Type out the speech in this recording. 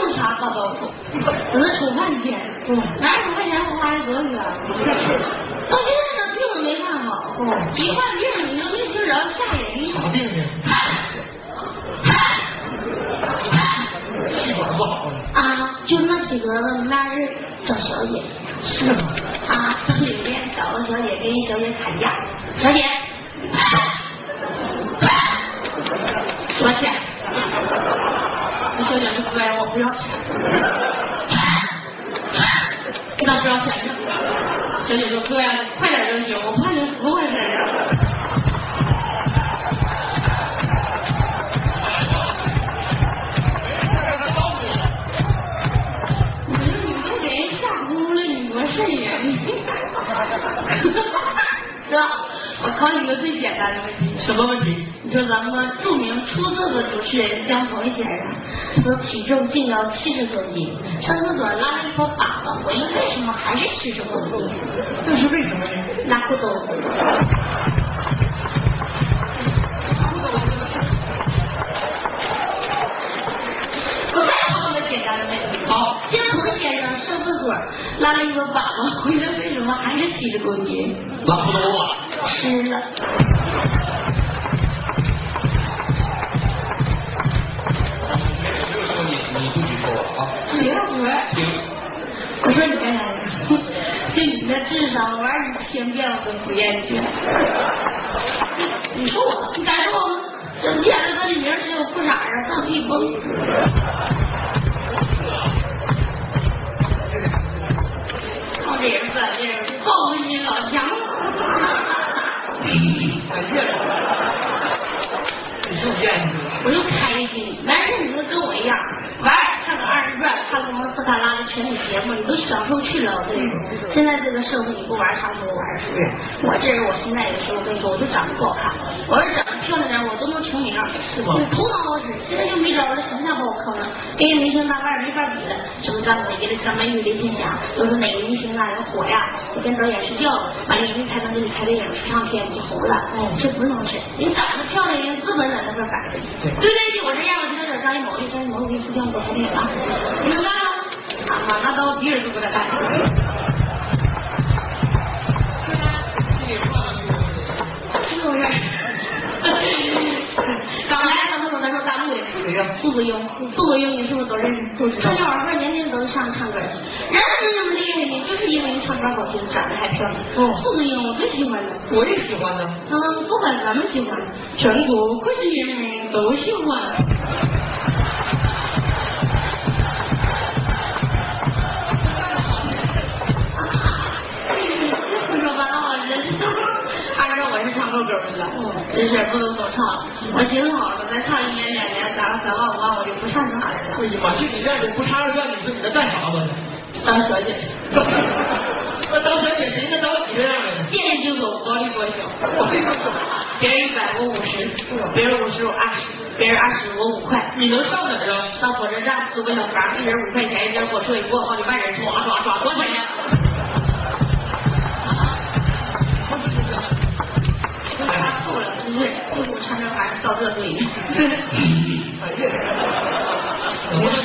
弄啥大刀口，搁那瞅半天，哪有五块钱我花的多去了？到现在呢病都没看好，一患病你就病就着吓人。啥病呢？气管不好了。啊，就那几个那是找小姐。是吗？啊，到酒店找个小姐跟人小姐砍价，小姐。多少钱？小姐就乖，我不要钱。那不要钱呢？小姐说哥呀，快点就行，我怕你服回身啊。你说你都给人吓哭了，你多瘆人！是吧？我考你个最简单的问题。什么问题？你说咱们著名出色的主持人姜鹏先生，说体重竟要七十多斤，上厕所拉了一坨粑粑，回来为什么还是七十多斤？这是为什么呢？拉裤兜。我再问个简单的问题。好，江鹏先生上厕所拉了一坨粑粑，回来为什么还是七十公斤？拉裤兜啊？吃了。别我。行，我说你干啥呀？就你那智商，玩一千遍我都不厌倦。你说我，你敢说我吗？整天的搁里面只有裤衩啊，放屁崩。靠这人干这人，报复心老强了。感谢了。你又见识了。我就开心。男人你说跟我一样，玩儿看个二人转，看个蒙斯卡拉的全体节目，你都享受去了，对。现在这个社会你不玩儿啥时候玩儿？是不是？我这人我现在有时候我跟你说，我就长得不好看，我要是长得漂亮点，我都能成名。是吧头脑好使，现在就没招了，形象把我坑了，跟人明星大腕没法比了。什么张伟的张曼玉、林青霞，都是哪个明星啊人火呀？我跟导演睡觉了，完了人家才能给你拍电影、出唱片，你就红了。这不能是，人长得漂亮人资本在那边摆着对。对不对？我这样，我就有点张艺谋的，张艺谋我拍电影啊，你能干吗？啊，那到敌人都不敢干。是不是？刚来上厕所的时候大陆的谁呀？杜子英，杜子英你是不是都认识？不知道春节晚会年年都上唱歌去，人家那么厉害呢，就是因为唱歌好听，长得还漂亮。哦杜子英我最喜欢的。我也喜欢呢。嗯，不管咱们喜欢，全国各地人民都喜欢。了，真是不能总唱。我寻思好了，再唱一年两年，攒个三万五万，我就不上哪来了。哎呀妈，就你这样的不唱二转，你说你在干啥吧？当小姐，那当小姐谁能当你这样的呢？见人就走，薄利多销。别人一百我五十，别人五十我二十，别人二十我五块。你能上哪儿啊？上火车站租个小房，一人五块钱，一节火车一过，好几万人刷刷刷，多少钱？对，就是穿着还是到这对。我说